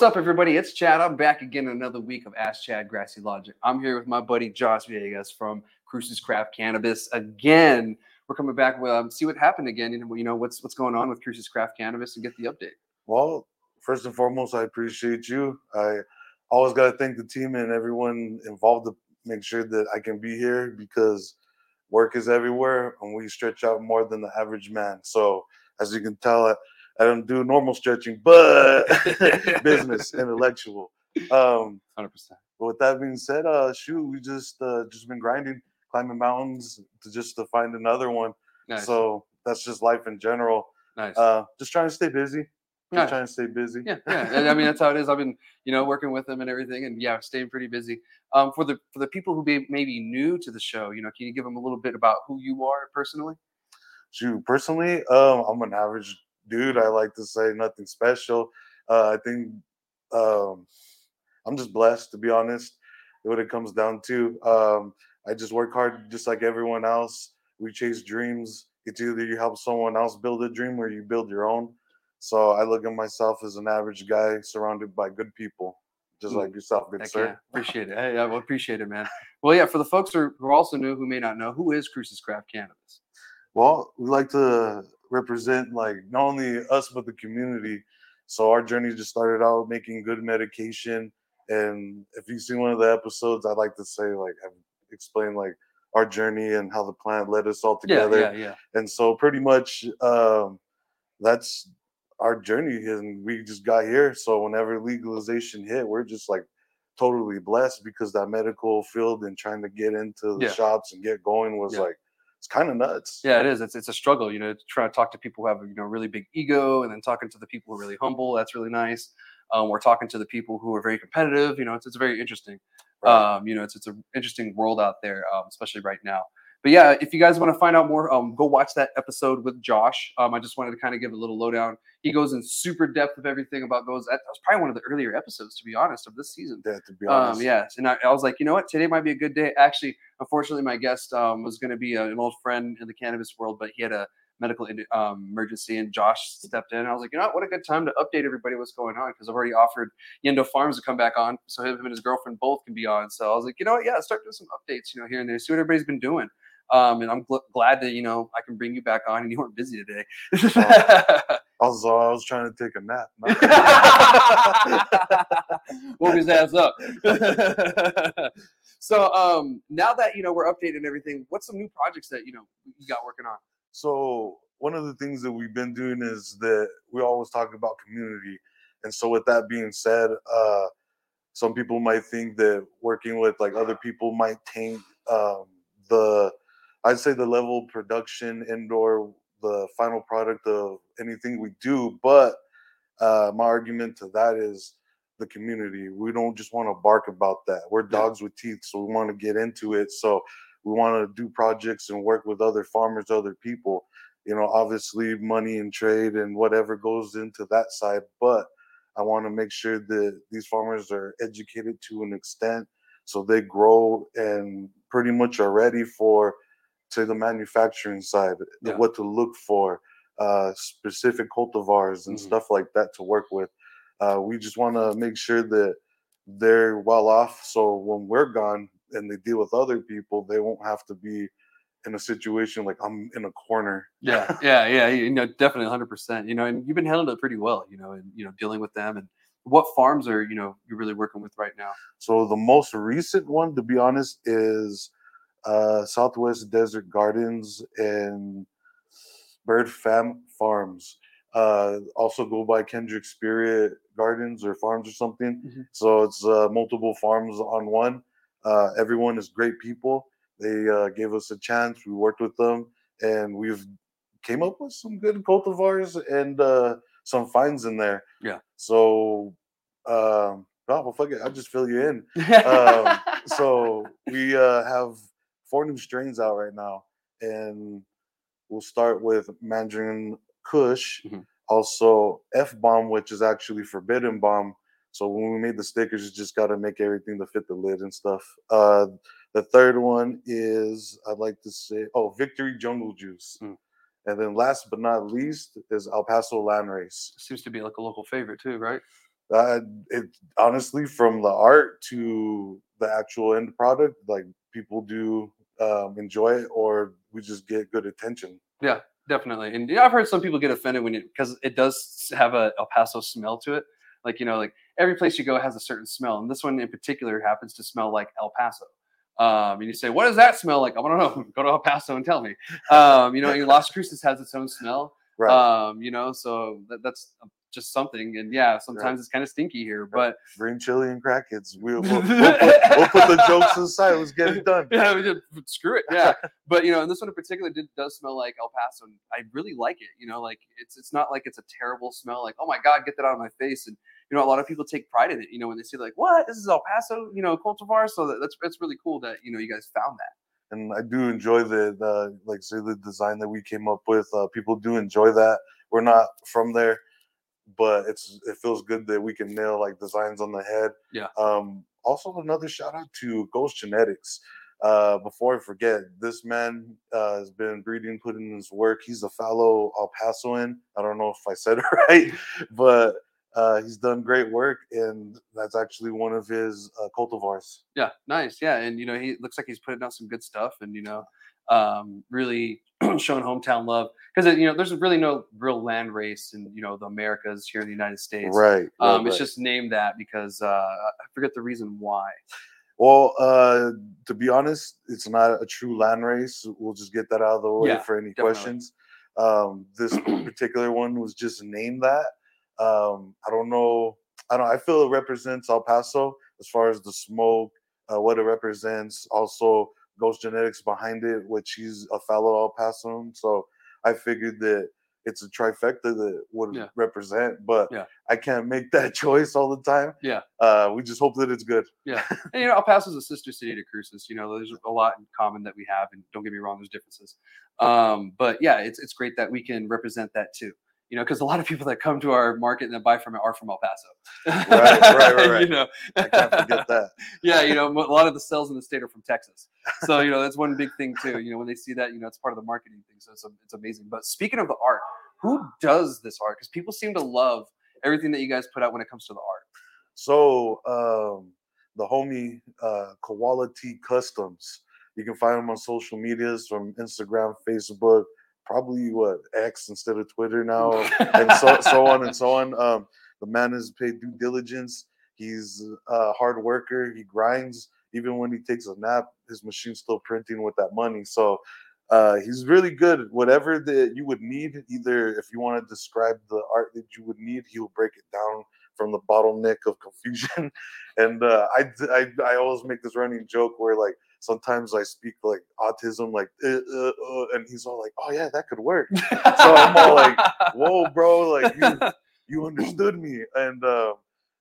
What's up, everybody? It's Chad. I'm back again another week of Ask Chad Grassy Logic. I'm here with my buddy Josh Villegas from Cruces Craft Cannabis. Again, we're coming back. With, um, see what happened again. And you know what's what's going on with Cruces Craft Cannabis and get the update. Well, first and foremost, I appreciate you. I always got to thank the team and everyone involved to make sure that I can be here because work is everywhere and we stretch out more than the average man. So as you can tell, I, don't do normal stretching, but business, intellectual. Um, Hundred percent. but with that being said, uh, shoot, we just uh, just been grinding, climbing mountains to just to find another one. Nice. So that's just life in general. nice. Uh, just trying to stay busy. Just Nice. trying to stay busy. Yeah, yeah. I mean that's how it is. I've been, you know, working with them and everything, and yeah, staying pretty busy. Um, for the for the people who be new to the show, you know, can you give them a little bit about who you are personally? Shoot, personally, um, I'm an average dude. I like to say nothing special. Uh, I think um, I'm just blessed, to be honest. What it comes down to, um, I just work hard, just like everyone else. We chase dreams. It's either you help someone else build a dream or you build your own. So I look at myself as an average guy surrounded by good people, just Mm. like yourself, good sir. yeah, appreciate it. Hey, I will appreciate it, man. Well, yeah, for the folks who are, who are also new who may not know, who is Cruces Craft Cannabis? Well, we like to represent like not only us but the community. So our journey just started out making good medication. And if you've seen one of the episodes, I'd like to say like I've explained like our journey and how the plant led us all Yeah, together. yeah, yeah. And so pretty much um that's our journey and we just got here. So whenever legalization hit, we're just like totally blessed because that medical field and trying to get into the Yeah. shops and get going was Yeah. like it's kind of nuts. Yeah, it is. It's it's a struggle, you know, to try to talk to people who have you know really big ego, and then talking to the people who are really humble. That's really nice. Um, we're talking to the people who are very competitive. You know, it's it's very interesting. Right. Um, you know, it's it's an interesting world out there, um, especially right now. But yeah, if you guys want to find out more, um, go watch that episode with Josh. Um, I just wanted to kind of give a little lowdown. He goes in super depth of everything about goes. That was probably one of the earlier episodes, to be honest, of this season. Yeah, to be honest. Um, yes, and I, I was like, you know what, today might be a good day. Actually, unfortunately, my guest um, was going to be a- an old friend in the cannabis world, but he had a medical um, emergency, and Josh stepped in. I was like, you know what, what a good time to update everybody what's going on because I've already offered Yendo Farms to come back on, so him, him and his girlfriend both can be on. So I was like, you know what, yeah, start doing some updates, you know, here and there, see what everybody's been doing. Um, and I'm gl- glad that you know I can bring you back on, and you weren't busy today. I Also, I was trying to take a nap. Woke his ass up. so um now that you know we're updating everything, what's some new projects that you know you got working on? so one of the things that we've been doing is that we always talk about community, and so with that being said, uh, some people might think that working with like other people might taint um, the, I'd say the level of production indoor, the final product of anything we do. But uh, my argument to that is the community. We don't just want to bark about that. We're Yeah. dogs with teeth, so we want to get into it. So we want to do projects and work with other farmers, other people. You know, obviously money and trade and whatever goes into that side, but I want to make sure that these farmers are educated to an extent so they grow and pretty much are ready for to the manufacturing side, Yeah. what to look for, uh, specific cultivars and Mhm. stuff like that to work with. Uh, we just want to make sure that they're well off so when we're gone and they deal with other people, they won't have to be in a situation like I'm in a corner. Yeah, yeah, yeah. You know, definitely, hundred percent. You know, and you've been handling it pretty well. You know, and you know, dealing with them and what farms are you know you're really working with right now? So the most recent one, to be honest, is uh, Southwest Desert Gardens and Bird Fam Farms. Uh, also go by Kendrick Spirit Gardens or Farms or something. Mhm. So it's uh, multiple farms on one. Uh, everyone is great people. They uh, gave us a chance. We worked with them, and we've came up with some good cultivars and uh, some finds in there. Yeah. So, um, oh, well, fuck it. I'll just fill you in um, so we uh, have four new strains out right now, and we'll start with Mandarin Kush, Mhm. also F Bomb, which is actually Forbidden Bomb. So when we made the stickers, you just got to make everything to fit the lid and stuff. Uh, the third one is I'd like to say, oh, Victory Jungle Juice, Mm. and then last but not least is El Paso Land Race. Seems to be like a local favorite too, right? Uh, it honestly, from the art to the actual end product, like people do um, enjoy it, or we just get good attention. Yeah, definitely. And yeah, I've heard some people get offended when it because it does have a El Paso smell to it. Like you know, like every place you go has a certain smell, and this one in particular happens to smell like El Paso. Um, and you say, what does that smell like? I to know. Go to El Paso and tell me. Um, you know, Las Cruces has its own smell. Right. Um, you know, so that, that's just something. And yeah, sometimes it's kind of stinky here, but Green chili and crackheads. We'll, we'll, we'll, put, we'll put the jokes aside. Let's get it done. yeah, we just screw it. Yeah, but you know, and this one in particular did, does smell like El Paso, and I really like it. You know, like it's it's not like it's a terrible smell. Like oh my god, get that out of my face. And you know, a lot of people take pride in it. You know, when they say like, what this is El Paso, you know, cultivar. So that, that's that's really cool that you know you guys found that. and I do enjoy the, the like say the design that we came up with. Uh, people do enjoy that. We're not from there, but it's it feels good that we can nail like designs on the head. Yeah. Um, also, another shout out to Ghost Genetics. Uh, before I forget, this man uh, has been breeding, putting in his work. He's a fellow El Pasoan. I don't know if I said it right, but uh, he's done great work, and that's actually one of his uh, cultivars. Yeah, nice. Yeah, and you know, he looks like he's putting out some good stuff, and you know, um, really showing hometown love because you know, there's really no real land race in you know the Americas here in the United States. Right. Um, right, It's right. just named that because uh, I forget the reason why. Well, uh, to be honest, it's not a true land race. We'll just get that out of the way Yeah, for any definitely. questions. Um, this particular one was just named that. Um, I don't know. I don't. I feel it represents El Paso as far as the smoke, uh, what it represents. Also, Ghost Genetics behind it, which he's a fellow El Pasoan. So I figured that it's a trifecta that would Yeah. represent. But Yeah. I can't make that choice all the time. Yeah. Uh, we just hope that it's good. Yeah, and you know, El Paso's a sister city to Cruces. You know, there's a lot in common that we have, and don't get me wrong, there's differences. Um, but yeah, it's it's great that we can represent that too. You know, because a lot of people that come to our market and that buy from it are from El Paso. Right, right, right, right. you know, I can't forget that. yeah, you know, a lot of the sales in the state are from Texas. So, you know, that's one big thing too. You know, when they see that, you know, it's part of the marketing thing. So it's, it's amazing. But speaking of the art, who does this art? Because people seem to love everything that you guys put out when it comes to the art. So um, the homie uh, Quality Customs. You can find him on social medias from Instagram, Facebook, probably what X instead of Twitter now, and so so on and so on. Um, the man has paid due diligence. He's a hard worker. He grinds. Even when he takes a nap, his machine's still printing with that money. So uh, he's really good. Whatever that you would need, either if you want to describe the art that you would need, he'll break it down from the bottleneck of confusion. and uh, I, I I always make this running joke where like sometimes I speak like autism, like uh, uh, uh, and he's all like, "Oh yeah, that could work." So I'm all like, "Whoa, bro! Like you you understood me." And uh,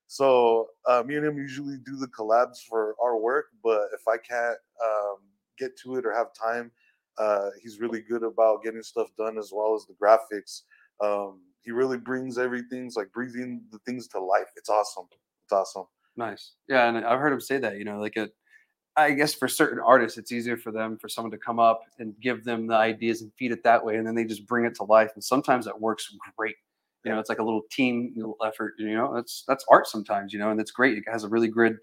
so uh, me and him usually do the collabs for our work, but if I can't um, get to it or have time, uh, he's really good about getting stuff done as well as the graphics. Um, he really brings everything's like breathing the things to life. It's awesome. It's awesome. Nice. Yeah, and I've heard him say that. You know, like a, I guess for certain artists, it's easier for them for someone to come up and give them the ideas and feed it that way, and then they just bring it to life. And sometimes that works great. You know, it's like a little team effort. You know, that's that's art sometimes. You know, and it's great. It has a really good,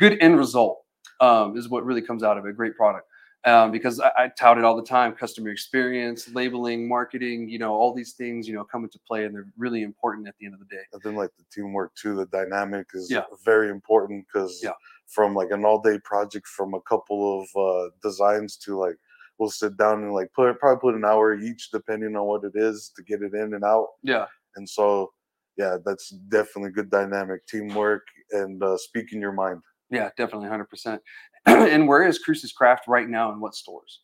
good end result. Um, is what really comes out of it. Great product. Um, because I, I tout it all the time customer experience labeling marketing you know all these things you know come into play and they're really important at the end of the day And then like the teamwork too, the dynamic is Yeah. very important because Yeah. From like an all day project from a couple of uh, designs to like we'll sit down and like put probably put an hour each depending on what it is to get it in and out. yeah And so yeah, that's definitely good dynamic, teamwork and uh, speaking your mind. Yeah, definitely, hundred percent. And where is Cruces Craft right now, and what stores?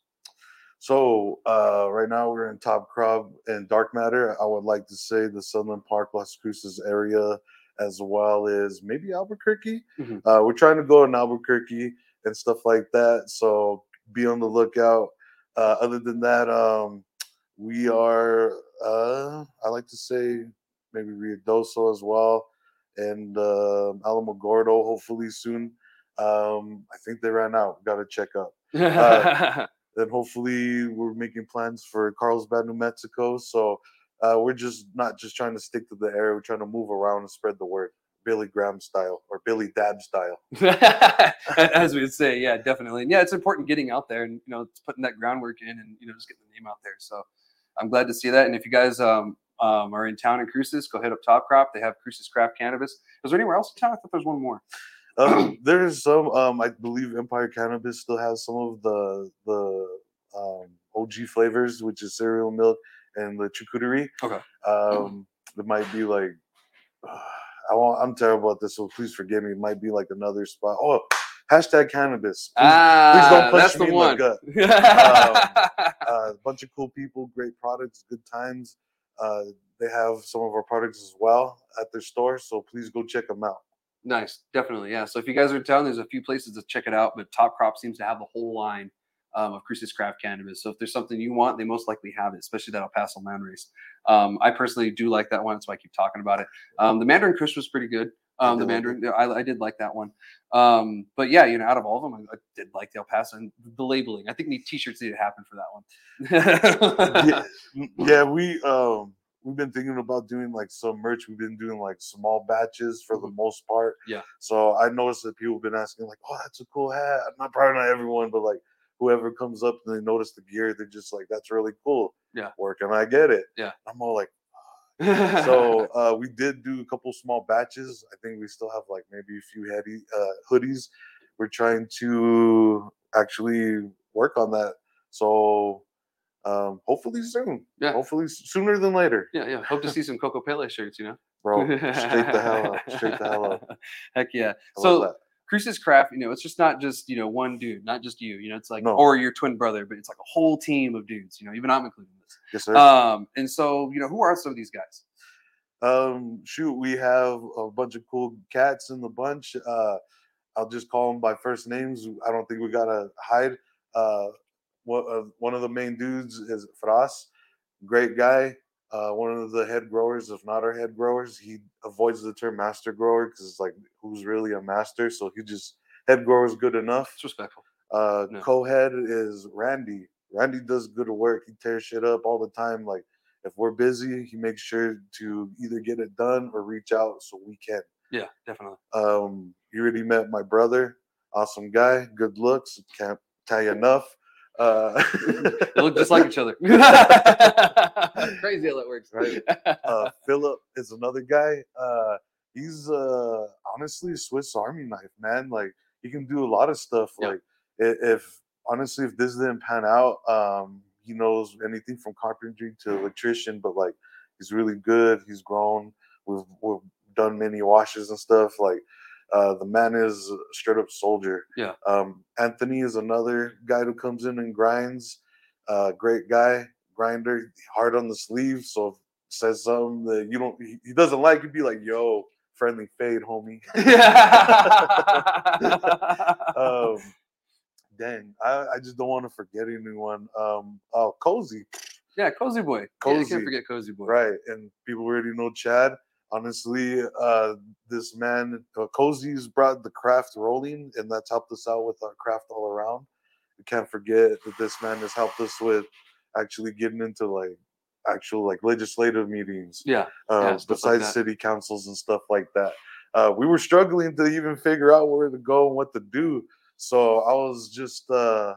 So uh, right now we're in Top Crop and Dark Matter. I would like to say the Southern Park, Las Cruces area, as well as maybe Albuquerque. Mhm. Uh, we're trying to go in Albuquerque and stuff like that. So be on the lookout. Uh, other than that, um, we are. Uh, I like to say maybe Ruidoso as well, and uh, Alamogordo. Hopefully soon. Um, I think they ran out. Got to check up Uh, then hopefully we're making plans for Carlsbad, New Mexico. So uh, we're just not just trying to stick to the area. We're trying to move around and spread the word. Billy Graham style or Billy Dab style. as we say, yeah, definitely. And yeah, it's important getting out there and you know putting that groundwork in and you know just getting the name out there. So I'm glad to see that. And if you guys um, um, are in town in Cruces, go hit up Top Crop. They have Cruces Craft Cannabis. Is there anywhere else in town? I thought there's one more. Um, there's some. Um, I believe Empire Cannabis still has some of the the um, OG flavors, which is cereal milk and the charcuterie. Okay. Um, it might be like. Uh, I want, I'm terrible at this, so please forgive me. It might be like another spot. Oh, hashtag cannabis. Please, ah, please don't punch that's me the in one. the gut. uh, a bunch of cool people, great products, good times. Uh, they have some of our products as well at their store, so please go check them out. Nice, definitely, yeah. So if you guys are in town, there's a few places to check it out, but Top Crop seems to have the whole line um, of Cruces Craft Cannabis. So if there's something you want, they most likely have it, especially that El Paso Land Race. Um, I personally do like that one, that's why I keep talking about it. Um, the Mandarin Kush was pretty good. Um, the did like it. Mandarin, I, I did like that one. Um, but yeah, you know, out of all of them, I, I did like the El Paso and the labeling. I think the t-shirts need to happen for that one. yeah, yeah, we um we've been thinking about doing like some merch. We've been doing like small batches for the most part. Mm-hmm. Yeah. So I noticed that people have been asking like, "Oh, that's a cool hat." Not probably not everyone, but like whoever comes up and they notice the gear, they're just like, "That's really cool." Yeah. Where can I get it? Yeah. I'm all like, so uh, we did do a couple small batches. I think we still have like maybe a few heady, uh, hoodies. We're trying to actually work on that. So um, hopefully soon. Yeah. Hopefully sooner than later, yeah, yeah. Hope to see some Coco Pele shirts, you know? bro. Straight the hell up. Straight the hell up. Heck yeah. I love so that. Craft, you know, it's just not just, you know, one dude, not just you, you know, it's like, No. or your twin brother, but it's like a whole team of dudes, you know, even I'm including this. Yes, sir. Um, and so, you know, who are some of these guys? Um, shoot, we have a bunch of cool cats in the bunch. Uh, I'll just call them by first names. I don't think we gotta hide. Uh, uh, one of the main dudes is Fras, great guy. Uh, one of the head growers, if not our head growers, he avoids the term master grower because it's like who's really a master. So he just head grower is good enough. It's respectful. Uh, No. co-head is Randy. Randy does good work. He tears shit up all the time. Like if we're busy, he makes sure to either get it done or reach out so we can. Yeah, definitely. Um, you already met my brother. Awesome guy. Good looks. Can't tell you enough. Uh, They look just like each other. Crazy how that works. Right. uh, Philip is another guy. Uh, he's uh, honestly a Swiss Army knife, man. Like he can do a lot of stuff. Yeah. Like i- if honestly, if this didn't pan out, um, he knows anything from carpentry to electrician. But like he's really good. He's grown. We've we've done many washes and stuff. Like uh, the man is a straight up soldier. Yeah. Um, Anthony is another guy who comes in and grinds. Uh, great guy, grinder, hard on the sleeve. So if says something that you don't, he, doesn't like, you'd be like, "Yo, friendly fade, homie." um, dang, I, I just don't want to forget anyone. Um, oh, cozy, yeah, Cozy Boy. Yeah, you Cozy. can't forget Cozy Boy. right? And people already know Chad. Honestly, uh, this man, uh, Cozy's brought the craft rolling, and that's helped us out with our craft all around. We can't forget that this man has helped us with actually getting into like actual like legislative meetings, Yeah. uh, Yeah, stuff like besides city councils and stuff like that. Uh, we were struggling to even figure out where to go and what to do. So I was just uh,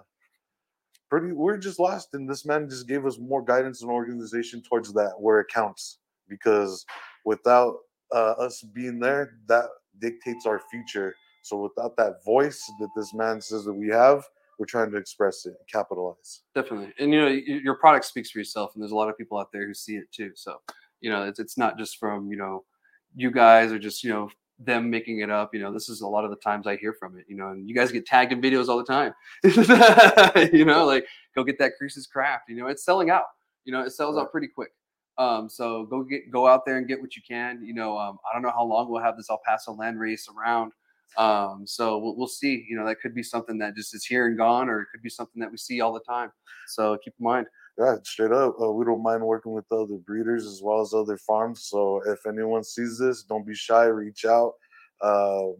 pretty, we're just lost. And this man just gave us more guidance and organization towards that where it counts. Because without uh, us being there, that dictates our future. So without that voice that this man says that we have, we're trying to express it, capitalize. definitely. And you know your product speaks for yourself and there's a lot of people out there who see it too. So you know it's, it's not just from you know you guys or just you know them making it up. You know this is a lot of the times i hear from it you know and you guys get tagged in videos all the time. You know like go get that Cruces Craft. You know it's selling out. You know it sells Right. out pretty quick um so go get go out there and get what you can you know um, i don't know how long we'll have this el paso land race around um, so we'll, we'll see. You know, that could be something that just is here and gone, or it could be something that we see all the time. So keep in mind. Yeah, straight up. Uh, we don't mind working with other breeders as well as other farms. So if anyone sees this, don't be shy. Reach out. Um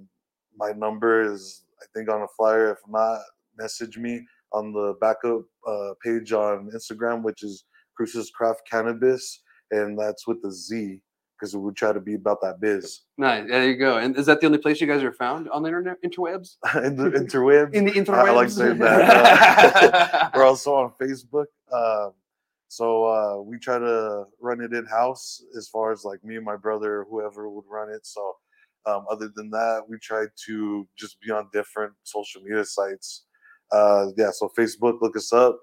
my number is, I think, on a flyer. If not, message me on the backup uh, page on Instagram, which is Cruces Craft Cannabis, and that's with the Z. because we try to be about that biz. Nice. There you go. And is that the only place you guys are found on the internet, interwebs? in the interwebs. In the interwebs. I like saying that. Uh, we're also on Facebook. Um, so uh, we try to run it in house as far as like me and my brother, whoever would run it. So um, other than that, we try to just be on different social media sites. Uh, yeah, so Facebook, look us up.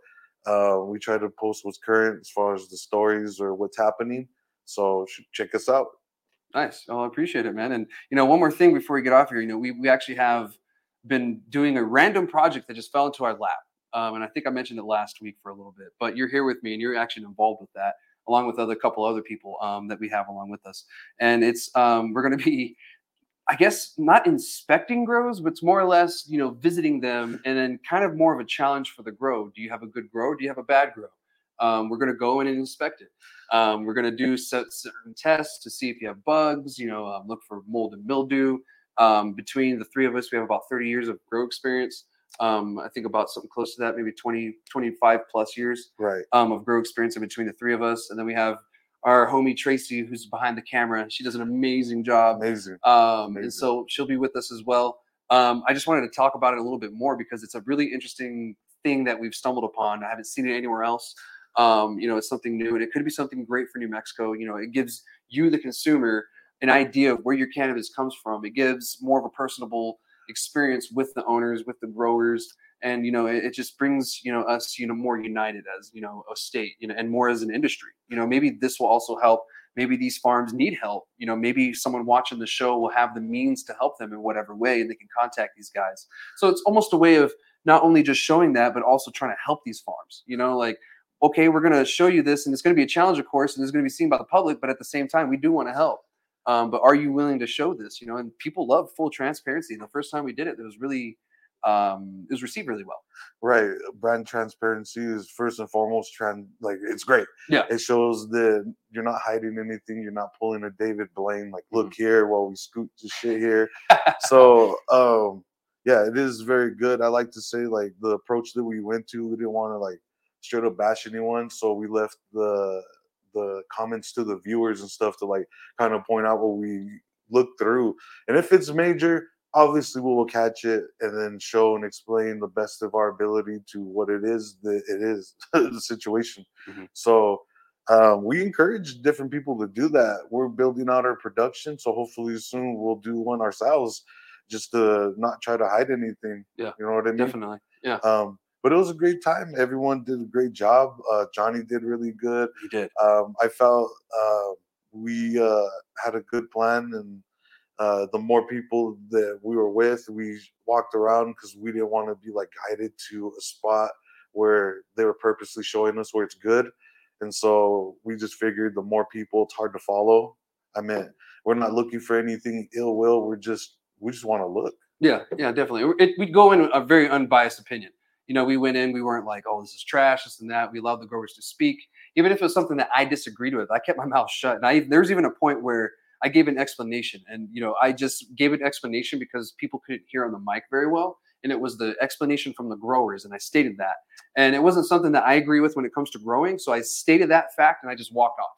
Uh, we try to post what's current as far as the stories or what's happening. So check us out. Nice. Well, I appreciate it, man. And you know, one more thing before we get off here, you know, we we actually have been doing a random project that just fell into our lap. Um, and I think I mentioned it last week for a little bit, but you're here with me and you're actually involved with that, along with other couple other people um, that we have along with us. And it's um, we're going to be, I guess, not inspecting grows, but it's more or less, you know, visiting them, and then kind of more of a challenge for the grow. Do you have a good grow? Do you have a bad grow? Um, we're going to go in and inspect it. Um, we're going to do certain tests to see if you have bugs. You know, um, look for mold and mildew. Um, between the three of us, we have about 30 years of grow experience. Um, I think about something close to that, maybe 20, 25 plus years right. um, of grow experience in between the three of us. And then we have our homie Tracy, who's behind the camera. She does an amazing job. Amazing. Um, Amazing. And so she'll be with us as well. Um, I just wanted to talk about it a little bit more because it's a really interesting thing that we've stumbled upon. I haven't seen it anywhere else. Um, you know, it's something new and it could be something great for New Mexico. You know, it gives you, the consumer, an idea of where your cannabis comes from. It gives more of a personable experience with the owners, with the growers, and you know, it, it, just brings you know us you know more united as you know a state, you know, and more as an industry. You know, maybe this will also help. Maybe these farms need help. You know, maybe someone watching the show will have the means to help them in whatever way, and they can contact these guys. So it's almost a way of not only just showing that, but also trying to help these farms. You know, like okay, we're going to show you this, and it's going to be a challenge, of course, and it's going to be seen by the public. But at the same time, we do want to help. Um, but are you willing to show this? You know, and people love full transparency. and The first time we did it, it was really um, it was received really well. Right, brand transparency is first and foremost. Trend like it's great. Yeah, it shows that you're not hiding anything. You're not pulling a David Blaine like, look mm-hmm. here while we scoot the shit here. so, um, yeah, it is very good. I like to say like the approach that we went to. We didn't want to like straight up bash anyone. So we left the the comments to the viewers and stuff to like kind of point out what we look through. And if it's major, obviously we will catch it and then show and explain the best of our ability to what it is that it is the situation. Mm-hmm. So um, we encourage different people to do that. We're building out our production, so hopefully soon we'll do one ourselves, just to not try to hide anything. Yeah, you know what I mean. Definitely. Yeah. Um, but it was a great time. Everyone did a great job. Uh, Johnny did really good. He did. Um, I felt uh, we uh, had a good plan, and uh, the more people that we were with, we walked around because we didn't want to be like guided to a spot where they were purposely showing us where it's good. And so we just figured the more people, it's hard to follow. I mean, we're not looking for anything ill will. We're just we just want to look. Yeah, yeah, definitely. It, we'd go in a very unbiased opinion you know, we went in, we weren't like, oh, this is trash, this and that. We allowed the growers to speak. Even if it was something that I disagreed with, I kept my mouth shut. And I there's even a point where I gave an explanation. And, you know, I just gave an explanation because people couldn't hear on the mic very well. And it was the explanation from the growers. And I stated that. And it wasn't something that I agree with when it comes to growing. So I stated that fact and I just walked off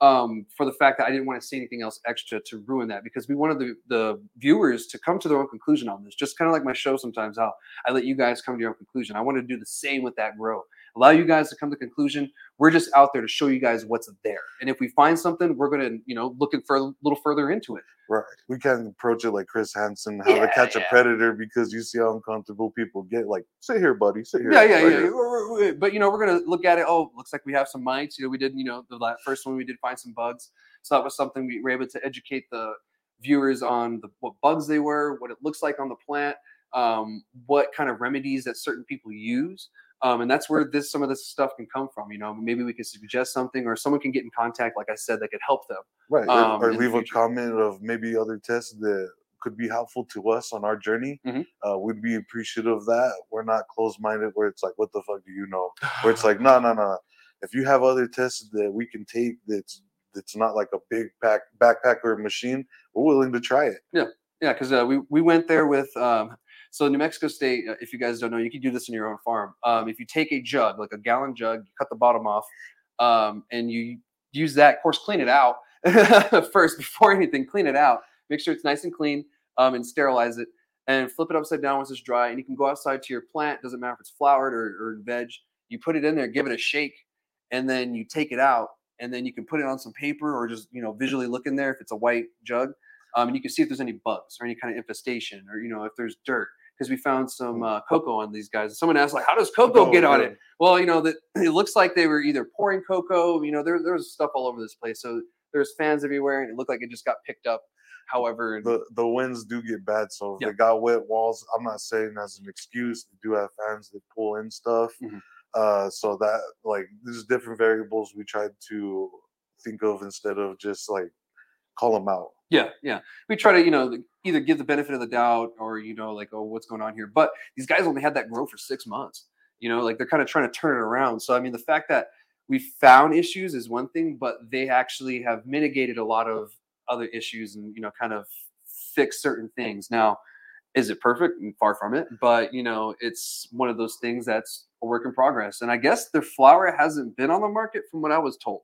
um, for the fact that I didn't want to say anything else extra to ruin that because we wanted the, the viewers to come to their own conclusion on this. Just kind of like my show sometimes, how I let you guys come to your own conclusion. I want to do the same with that grow. Allow you guys to come to conclusion. We're just out there to show you guys what's there. And if we find something, we're gonna, you know, looking for a little further into it. Right. We can approach it like Chris Hansen, how yeah, to catch yeah. a predator because you see how uncomfortable people get. Like, sit here, buddy. Sit here. Yeah, yeah, right yeah. Here. But you know, we're gonna look at it. Oh, looks like we have some mites. You know, we did. You know, the first one we did find some bugs. So that was something we were able to educate the viewers on the, what bugs they were, what it looks like on the plant, um, what kind of remedies that certain people use. Um, and that's where this some of this stuff can come from. You know, maybe we can suggest something, or someone can get in contact, like I said, that could help them. Right, um, or, or leave a comment of maybe other tests that could be helpful to us on our journey. Mm-hmm. Uh, we'd be appreciative of that. We're not closed-minded where it's like, "What the fuck do you know?" Where it's like, "No, no, no." If you have other tests that we can take, that's that's not like a big pack backpacker machine, we're willing to try it. Yeah, yeah, because uh, we we went there with um, so New Mexico State, uh, if you guys don't know, you can do this in your own farm. Um, if you take a jug, like a gallon jug, you cut the bottom off, um, and you use that. Of course, clean it out. first before anything, clean it out. Make sure it's nice and clean um, and sterilize it. And flip it upside down once it's dry. And you can go outside to your plant. Doesn't matter if it's flowered or, or veg. You put it in there, give it a shake, and then you take it out. And then you can put it on some paper or just you know visually look in there if it's a white jug. Um, and you can see if there's any bugs or any kind of infestation or you know if there's dirt because we found some uh, cocoa on these guys. Someone asked like, how does cocoa Oh, get on it? Well, you know that it looks like they were either pouring cocoa. You know there there was stuff all over this place, so there's fans everywhere, and it looked like it just got picked up. However, the the winds do get bad. So Yeah. they got wet walls, I'm not saying as an excuse. They do have fans that pull in stuff. Mhm. Uh, so that like there's different variables we tried to think of instead of just like call them out. Yeah, yeah. We try to, you know, either give the benefit of the doubt or, you know, like, oh, what's going on here? But these guys only had that grow for six months. You know, like they're kind of trying to turn it around. So I mean, the fact that we found issues is one thing, but they actually have mitigated a lot of other issues and you know, kind of fixed certain things. Now, is it perfect? Mm, Far from it, but you know, it's one of those things that's a work in progress. And I guess their flower hasn't been on the market from what I was told.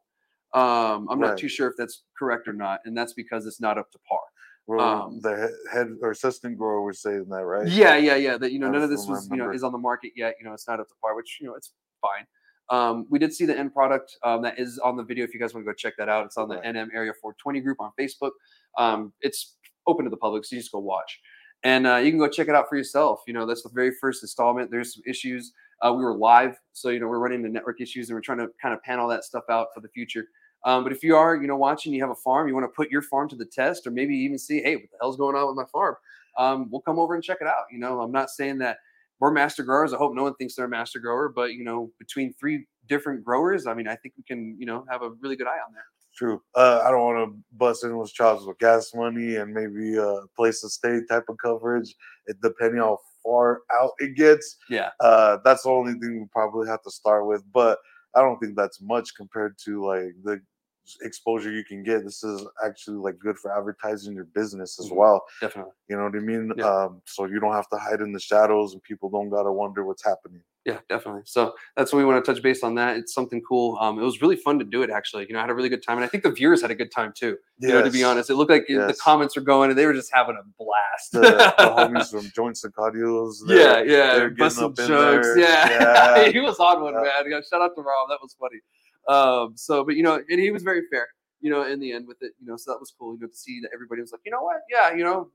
Um, I'm not too sure if that's correct or not, and that's because it's not up to par. Well, Um, the head or assistant grower was saying that, right? Yeah, yeah, yeah. That you know, I none of this was you know is on the market yet. You know, it's not up to par, which you know it's fine. Um, we did see the end product um, that is on the video. If you guys want to go check that out, it's on the Right. NM Area 420 group on Facebook. Um, it's open to the public, so you just go watch, and uh, you can go check it out for yourself. You know, that's the very first installment. There's some issues. Uh, we were live, so you know we're running the network issues, and we're trying to kind of pan all that stuff out for the future. Um, but if you are, you know, watching, you have a farm, you want to put your farm to the test, or maybe even see, hey, what the hell's going on with my farm? Um, we'll come over and check it out. You know, I'm not saying that we're master growers. I hope no one thinks they're a master grower, but you know, between three different growers, I mean, I think we can, you know, have a really good eye on that. True. Uh, I don't want to bust anyone's chops with gas money and maybe a place to stay type of coverage. It depending how far out it gets. Yeah. Uh, that's the only thing we probably have to start with. But I don't think that's much compared to like the exposure you can get. This is actually like good for advertising your business as Mhm. well. Definitely. You know what I mean? Yeah. Um, so you don't have to hide in the shadows and people don't gotta wonder what's happening. Yeah, definitely. So that's what we want to touch base on that. It's something cool. Um, it was really fun to do it actually. You know, I had a really good time. And I think the viewers had a good time too. You know, to be honest. It looked like it- the comments were going and they were just having a blast. the, the homies from Joints and Cardios. yeah, yeah. Busting jokes. Yeah. Yeah. he was on one, man. Yeah, shout out to Rob. That was funny. Um, so but you know, and he was very fair, you know, in the end with it, you know, so that was cool, you know, to see that everybody was like, you know what? Yeah, you know,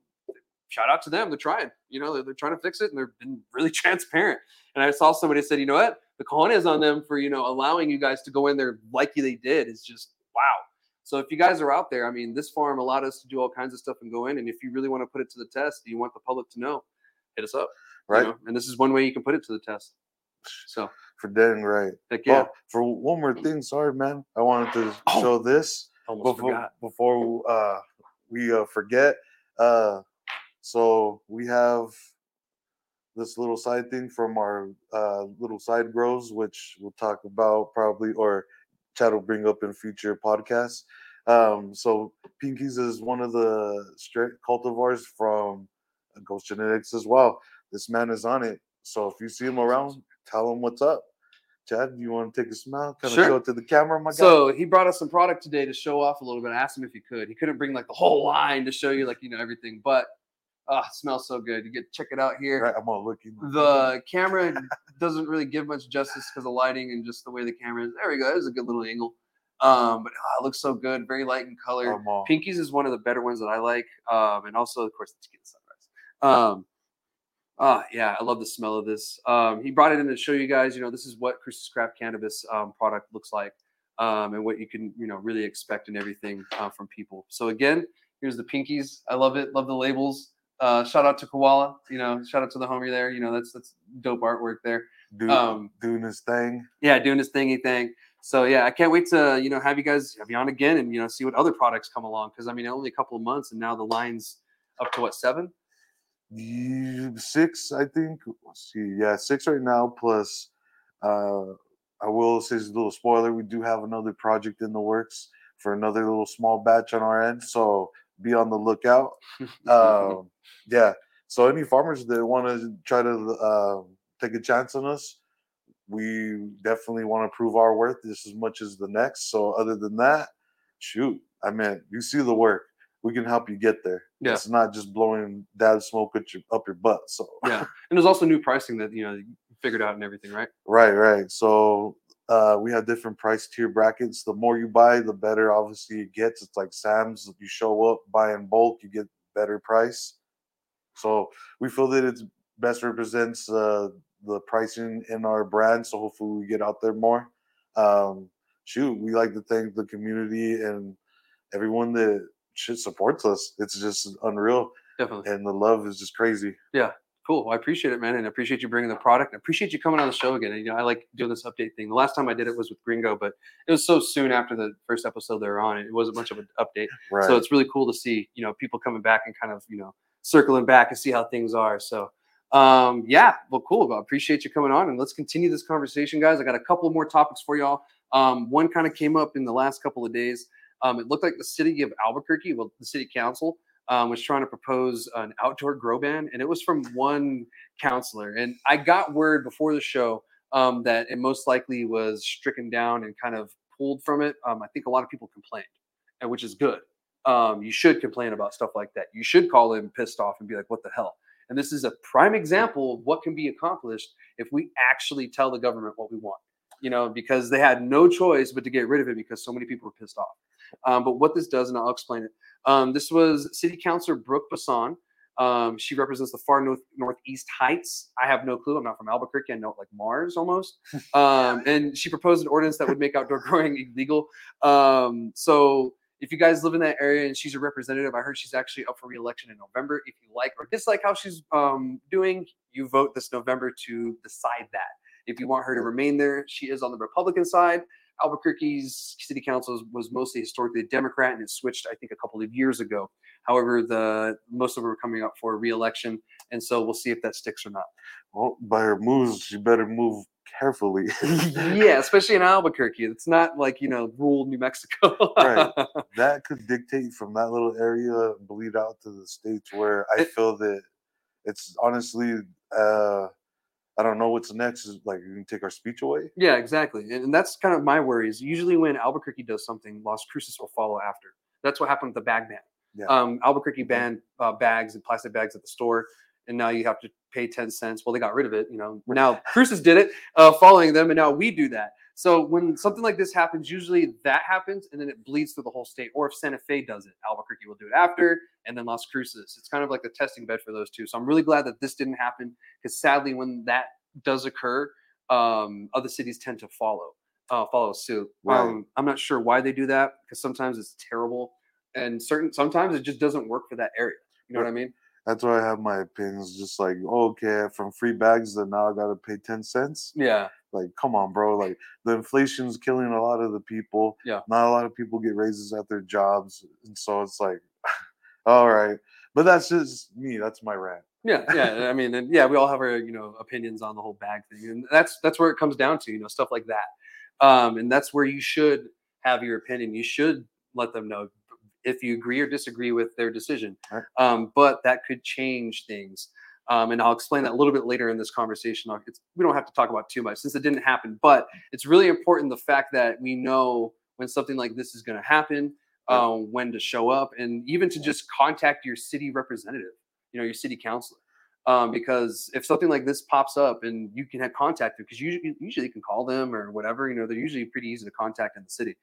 shout out to them. They're trying, you know, they're, they're trying to fix it and they've been really transparent. And I saw somebody said, you know what? The con is on them for, you know, allowing you guys to go in there like they did is just wow. So if you guys are out there, I mean, this farm allowed us to do all kinds of stuff and go in. And if you really want to put it to the test, you want the public to know, hit us up. you right? know? And this is one way you can put it to the test. So For dang right. heck yeah. Well, for one more thing, sorry, man. I wanted to Oh, show this before forgot. before uh, we uh, forget. Uh, so we have this little side thing from our uh, little side grows, which we'll talk about probably, or Chad will bring up in future podcasts. Um, so Pinkies is one of the straight cultivars from Ghost Genetics as well. This man is on it. So if you see him around, tell him what's up. Chad, you want to take a smell? Kind of Sure. show it to the camera, my guy. So he brought us some product today to show off a little bit. I asked him if he could. He couldn't bring like the whole line to show you like you know everything, but ah, it smells so good. You get check it out here. right, I'm all looking. The camera doesn't really give much justice because of lighting and just the way the camera is. There we go. There's a good little angle. Um, but ah, it looks so good. Very light in color. Pinkies is one of the better ones that I like. Um, and also, of course, the tequila sunrise. Um, ah, yeah, I love the smell of this. Um, he brought it in to show you guys, you know, this is what Cruces Craft Cannabis um, product looks like um, and what you can, you know, really expect and everything uh, from people. So again, here's the Pinkies. I love it. Love the labels. Uh, shout out to Koala. You know, shout out to the homie there. You know, that's that's dope artwork there. dude, Um, doing his thing. yeah, doing his thingy thing. So yeah, I can't wait to you know have you guys have you on again and you know see what other products come along because I mean only a couple of months and now the line's up to what seven? Six, I think. Let's see. Yeah, six right now. Plus, uh, I will say a little spoiler. We do have another project in the works for another little small batch on our end. So be on the lookout. um, yeah. So any farmers that want to try to uh, take a chance on us, we definitely want to prove our worth just as much as the next. So other than that, shoot, I mean, you see the work. We can help you get there. Yeah. It's not just blowing that smoke at your, up your butt. So Yeah, and there's also new pricing that you know you figured out and everything, right? Right, right. So uh, we have different price tier brackets. The more you buy, the better. Obviously, it gets. It's like Sam's. You show up, buy in bulk, you get better price. So we feel that it best represents uh, the pricing in our brand. So hopefully, we get out there more. Um, shoot, we like to thank the community and everyone that shit supports us. It's just unreal, Definitely. and the love is just crazy. Yeah. Cool. Well, I appreciate it, man, and I appreciate you bringing the product. I appreciate you coming on the show again. And, you know, I like doing this update thing. The last time I did it was with Gringo, but it was so soon after the first episode they were on. It wasn't much of an update. Right. So it's really cool to see, you know, people coming back and kind of, you know, circling back and see how things are. So, um, yeah, well, cool. Well, appreciate you coming on, and let's continue this conversation, guys. I got a couple more topics for y'all. Um, one kind of came up in the last couple of days. Um, it looked like the city of Albuquerque, well, the city council, um, was trying to propose an outdoor grow ban, and it was from one counselor. And I got word before the show um, that it most likely was stricken down and kind of pulled from it. Um, I think a lot of people complained, and which is good. Um, you should complain about stuff like that. You should call in pissed off and be like, "What the hell?" And this is a prime example of what can be accomplished if we actually tell the government what we want. You know, because they had no choice but to get rid of it because so many people were pissed off. Um, but what this does, and I'll explain it. Um, this was City Councilor Brook Bassan. Um, she represents the far north northeast heights. I have no clue. I'm not from Albuquerque. I know it like Mars almost. Um, and she proposed an ordinance that would make outdoor growing illegal. Um, so if you guys live in that area and she's a representative, I heard she's actually up for reelection in November. If you like or dislike how she's um, doing, you vote this November to decide that. If you want her to remain there, she is on the Republican side. Albuquerque's city council was- was mostly historically a Democrat, and it switched, I think, a couple of years ago. However, the most of them are coming up for re-election, and so we'll see if that sticks or not. Well, by her moves, she better move carefully. yeah, especially in Albuquerque, it's not like you know rural New Mexico. Right. that could dictate from that little area bleed out to the states where I feel that it's honestly uh I don't know what's next is like you can take our speech away. Yeah, exactly. And, and that's kind of my worries. Usually, when Albuquerque does something, Las Cruces will follow after. That's what happened with the bag ban. Yeah. Um, Albuquerque banned uh, bags and plastic bags at the store, and now you have to pay 10 cents. Well, they got rid of it. You know, now Cruces did it, uh, following them, and now we do that. So when something like this happens, usually that happens, and then it bleeds through the whole state. Or if Santa Fe does it, Albuquerque will do it after, and then Las Cruces. It's kind of like the testing bed for those two. So I'm really glad that this didn't happen, because sadly, when that does occur, um, other cities tend to follow uh, follow suit. Right. Um, I'm not sure why they do that because sometimes it's terrible, and certain sometimes it just doesn't work for that area. You know what I mean? That's why I have my opinions. Just like, okay, from free bags, then now I gotta pay ten cents. Yeah, Like, come on, bro. Like the inflation's killing a lot of the people. Yeah. Not a lot of people get raises at their jobs. And so it's like, all right. But that's just me. That's my rant. yeah, yeah. I mean, and yeah, we all have our you know opinions on the whole bag thing, and that's that's where it comes down to. You know, stuff like that, um, and that's where you should have your opinion. You should let them know if you agree or disagree with their decision. Right. Um, but that could change things. Um, and I'll explain that a little bit later in this conversation. It's, we don't have to talk about too much since it didn't happen, but it's really important the fact that we know when something like this is going to happen, Yeah. um, when to show up, and even to just contact your city representative, you know, your city councilor. Um, because if something like this pops up and you can have contact because usually, usually you can call them or whatever, you know, they're usually pretty easy to contact in the city.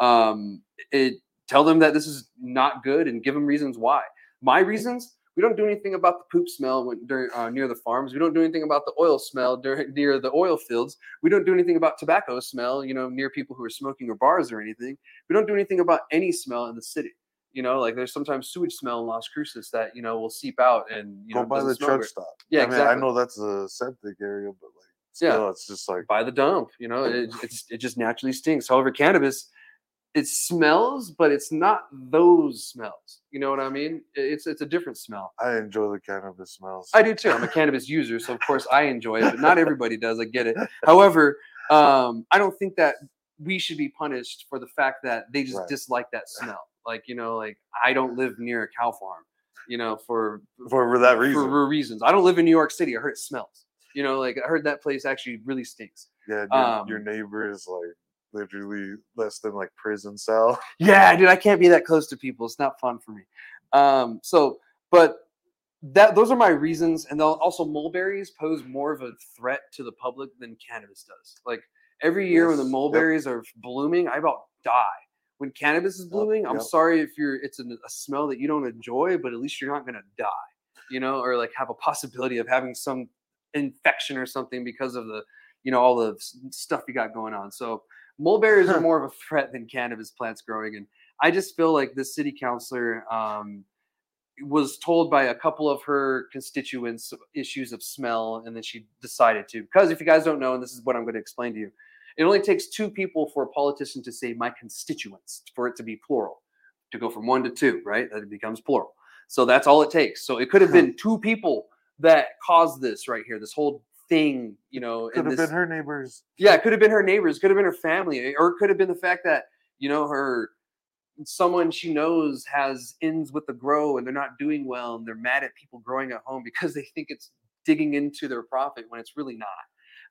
Um, it tell them that this is not good and give them reasons why. My reasons: we don't do anything about the poop smell when during, uh, near the farms. We don't do anything about the oil smell during, near the oil fields. We don't do anything about tobacco smell, you know, near people who are smoking or bars or anything. We don't do anything about any smell in the city. You know, like there's sometimes sewage smell in Las Cruces that you know will seep out and you Go know by the truck stop. Yeah, I mean, exactly. I know that's a septic area, but like, Yeah. it's just like, by the dump. You know, it, it's it just naturally stinks. However, cannabis, it smells, but it's not those smells. You know what I mean? It's it's a different smell. I enjoy the cannabis smells. I do too. I'm a cannabis user, so of course I enjoy it, but not everybody does. I get it. However, um, I don't think that we should be punished for the fact that they just Right. dislike that smell. Like you know, like I don't live near a cow farm. You know, for for, for that reason. for reasons. I don't live in New York City. I heard it smells. You know, like I heard that place actually really stinks. yeah, your, your um, neighbor is like literally less than like prison cell. Yeah, dude, I can't be that close to people. It's not fun for me. Um, so, but that those are my reasons, and they'll also mulberries pose more of a threat to the public than cannabis does. Like every year when the Yes, yep. mulberries are blooming, I about die. When cannabis is Yep, blooming, I'm yep. sorry if you're it's an, a smell that you don't enjoy, but at least you're not gonna die, you know, or like have a possibility of having some infection or something because of the you know all the stuff you got going on. So mulberries are more of a threat than cannabis plants growing, and I just feel like this city councilor um, was told by a couple of her constituents issues of smell, and then she decided to. Because if you guys don't know, and this is what I'm going to explain to you, it only takes two people for a politician to say my constituents for it to be plural, to go from one to two, right? That it becomes plural. So that's all it takes. So it could have been two people that caused this right here, this whole thing, you know. Could have this- been her neighbors. yeah, it could have been her neighbors, could have been her family, or it could have been the fact that you know her someone she knows has ends with the grow and they're not doing well and they're mad at people growing at home because they think it's digging into their profit when it's really not.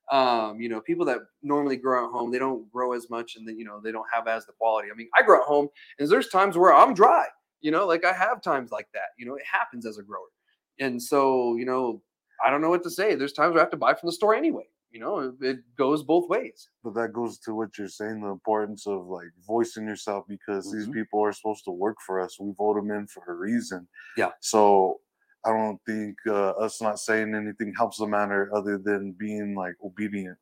Um, you know, people that normally grow at home, they don't grow as much and then you know they don't have as the quality. I mean, I grow at home and there's times where I'm dry, you know, like I have times like that. You know, it happens as a grower. And so, you know, I don't know what to say. There's times where I have to buy from the store anyway. You know, it, goes both ways. But that goes to what you're saying, the importance of like voicing yourself because these Mhm. people are supposed to work for us. We vote them in for a reason. Yeah. So I don't think uh, us not saying anything helps the matter other than being like obedient.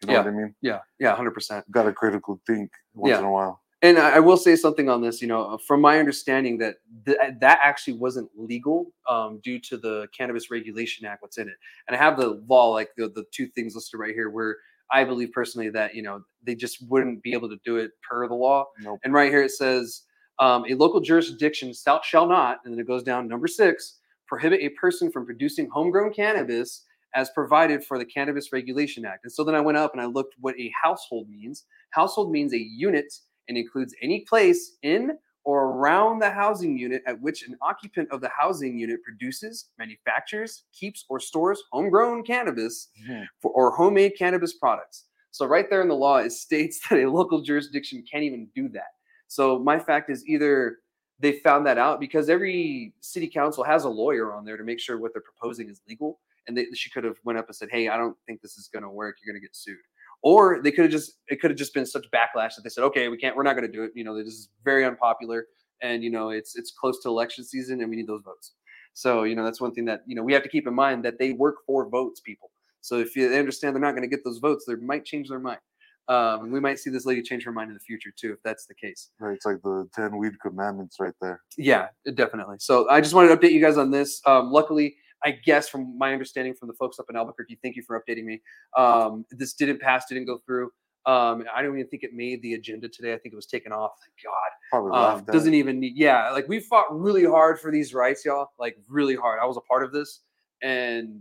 You know Yeah. what I mean? Yeah, yeah, hundred percent. Got to critical think once Yeah. in a while. And I I will say something on this. You know, from my understanding, that th- that actually wasn't legal um, due to the Cannabis Regulation Act. What's in it? And I have the law, like the the two things listed right here, where I believe personally that you know they just wouldn't be able to do it per the law. Nope. And right here it says um, a local jurisdiction shall, shall not, and then it goes down number six, prohibit a person from producing homegrown cannabis as provided for the Cannabis Regulation Act. And so then I went up and I looked what a household means. Household means a unit and includes any place in or around the housing unit at which an occupant of the housing unit produces, manufactures, keeps, or stores homegrown cannabis Mhm. for, or homemade cannabis products. So right there in the law, it states that a local jurisdiction can't even do that. So my fact is either they found that out because every city council has a lawyer on there to make sure what they're proposing is legal, and they, she could have went up and said, "Hey, I don't think this is going to work. You're going to get sued." Or they could have just it could have just been such backlash that they said, "Okay, we can't. We're not going to do it." You know, this is very unpopular, and you know it's it's close to election season, and we need those votes. So you know that's one thing that you know we have to keep in mind that they work for votes, people. So if you, they understand they're not going to get those votes, they might change their mind. Um, we might see this lady change her mind in the future too, if that's the case. Right. It's like the 10 weed commandments right there. Yeah, definitely. So I just wanted to update you guys on this. Um, luckily, I guess from my understanding from the folks up in Albuquerque, thank you for updating me. Um, this didn't pass, didn't go through. Um, I don't even think it made the agenda today. I think it was taken off. Thank God. Probably Um, doesn't even need. Yeah, like we fought really hard for these rights, y'all. Like really hard. I was a part of this, and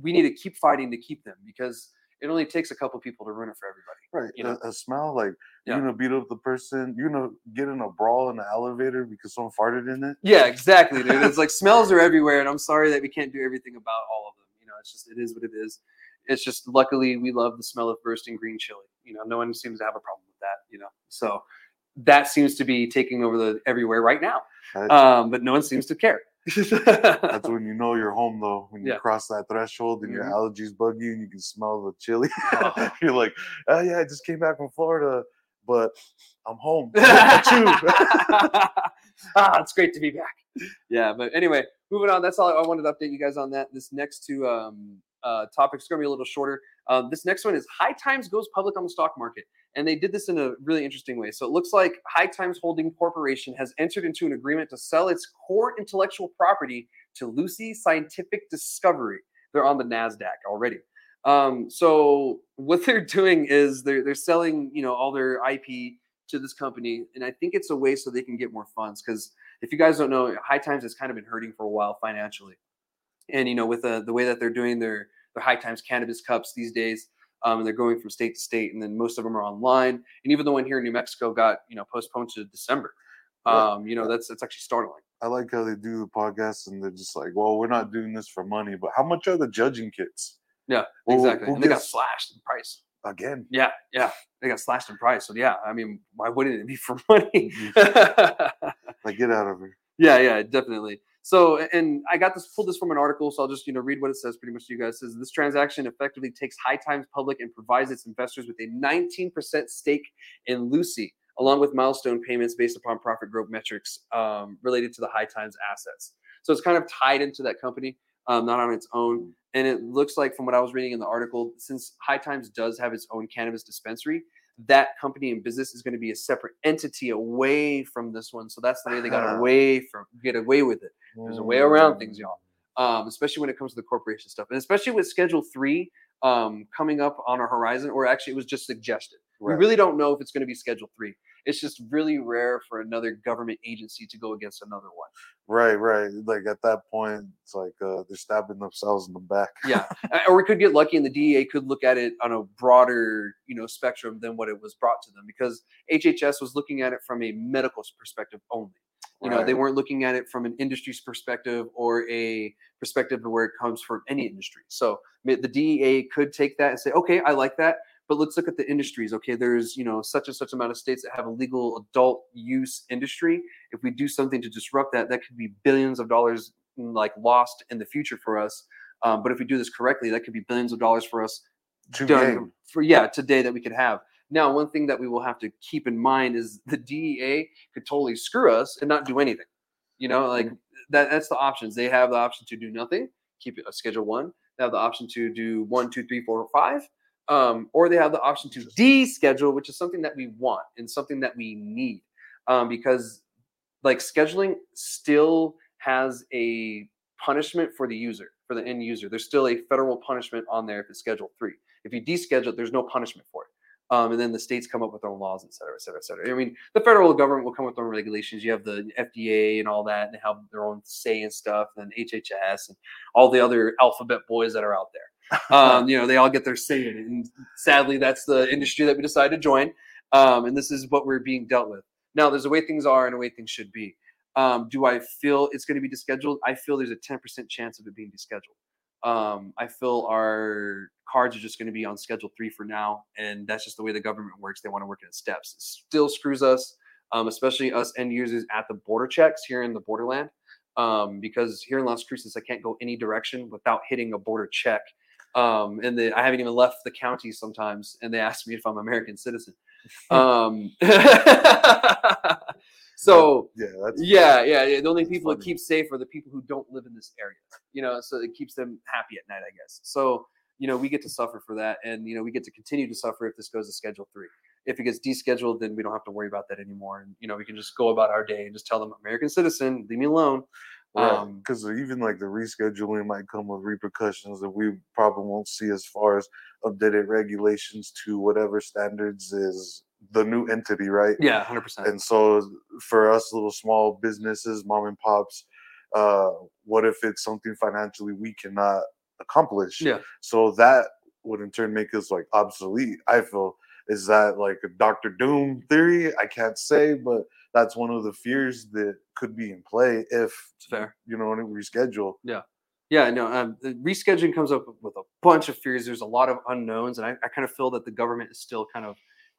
we need to keep fighting to keep them because it only takes a couple people to ruin it for everybody. Right. you know? a, a smell like Yeah. you're gonna beat up the person. You're gonna get in a brawl in the elevator because someone farted in it. Yeah, exactly, dude. It's like smells are everywhere, and I'm sorry that we can't do everything about all of them. You know, it's just it is what it is. It's just luckily we love the smell of bursting green chili. You know, no one seems to have a problem with that. You know, so that seems to be taking over the everywhere right now. Um, but no one seems to care. That's when you know you're home though. When you Yeah. cross that threshold and your Mhm. allergies bug you and you can smell the chili. Oh. you're like, oh yeah, I just came back from Florida, but I'm home. Ah, it's great to be back. Yeah, but anyway, moving on. That's all I wanted to update you guys on that. This next two um, uh, topics going to be a little shorter. Um, this next one is High Times goes public on the stock market, and they did this in a really interesting way. So it looks like High Times Holding Corporation has entered into an agreement to sell its core intellectual property to Lucy Scientific Discovery. They're on the Nasdaq already. Um, so what they're doing is they're they're selling, you know, all their IP to this company, and I think it's a way so they can get more funds. Because if you guys don't know, High Times has kind of been hurting for a while financially, and you know, with the the way that they're doing their their High Times cannabis cups these days, um, and they're going from state to state, and then most of them are online. And even the one here in New Mexico got you know postponed to December. Um, you know, that's that's actually startling. I like how they do the podcast and they're just like, well, we're not doing this for money, but how much are the judging kits? Yeah, Well, exactly. and they got slashed in price. again. Yeah, yeah. They got slashed in price. So yeah, I mean, why wouldn't it be for money? Like get out of here. yeah, yeah, definitely. So, and I got this pulled this from an article, so I'll just you know read what it says. Pretty much, to you guys it says this transaction effectively takes High Times public and provides its investors with a 19% stake in Lucy, along with milestone payments based upon profit growth metrics um, related to the High Times assets. So it's kind of tied into that company, um, not on its own. And it looks like, from what I was reading in the article, since High Times does have its own cannabis dispensary, that company and business is going to be a separate entity away from this one. So that's the way they got away from get away with it. There's a way around things, y'all. Um, especially when it comes to the corporation stuff, and especially with Schedule Three um, coming up on our horizon, or actually it was just suggested. We really don't know if it's going to be Schedule Three. It's just really rare for another government agency to go against another one. Right, right. Like at that point, it's like uh, they're stabbing themselves in the back. Yeah, or we could get lucky, and the DEA could look at it on a broader, you know, spectrum than what it was brought to them, because HHS was looking at it from a medical perspective only. You know, they weren't looking at it from an industry's perspective or a perspective of where it comes from any industry. So the DEA could take that and say, okay, I like that, but let's look at the industries. Okay, there's you know such and such amount of states that have a legal adult use industry. If we do something to disrupt that, that could be billions of dollars mm, like lost in the future for us. Um, but if we do this correctly, that could be billions of dollars for us Two done for yeah today that we could have. Now, one thing that we will have to keep in mind is the DEA could totally screw us and not do anything. You know, like that that's the options. They have the option to do nothing, keep it a schedule one. They have the option to do one, two, three, four, five. Um, or they have the option to deschedule, which is something that we want and something that we need. Um, because like scheduling still has a punishment for the user, for the end user. There's still a federal punishment on there if it's schedule three. If you deschedule it, there's no punishment for it. Um, and then the states come up with their own laws, et cetera, et cetera, et cetera. I mean, the federal government will come with their own regulations. You have the FDA and all that, and they have their own say and stuff, and HHS and all the other alphabet boys that are out there. Um, you know, they all get their say in it. And sadly, that's the industry that we decided to join. Um, and this is what we're being dealt with. Now, there's a way things are and a way things should be. Um, do I feel it's going to be descheduled? I feel there's a 10% chance of it being descheduled. Um, I feel our cards are just going to be on schedule three for now, and that's just the way the government works. They want to work in steps. It still screws us, um, especially us end users at the border checks here in the borderland, um, because here in Las Cruces I can't go any direction without hitting a border check. Um, and the, I haven't even left the county sometimes, and they ask me if I'm American citizen. Um, so Yeah, that's yeah, yeah, yeah. The only people it funny. keeps safe are the people who don't live in this area. You know, so it keeps them happy at night, I guess. So, you know, we get to suffer for that, and you know, we get to continue to suffer if this goes to Schedule Three. If it gets descheduled, then we don't have to worry about that anymore, and you know, we can just go about our day and just tell them, "American citizen, leave me alone." Um, because even like the rescheduling might come with repercussions that we probably won't see as far as updated regulations to whatever standards is the new entity, right? yeah, hundred percent. And so for us little small businesses, mom and pops, uh, what if it's something financially we cannot accomplish? Yeah. So that would in turn make us like obsolete. I feel is that like a Doctor Doom theory? I can't say, but that's one of the fears that could be in play if It's fair. you know, reschedule. Yeah, Yeah, no. Um, the rescheduling comes up with a bunch of fears. There's a lot of unknowns, and I, I kind of feel that the government is still kind of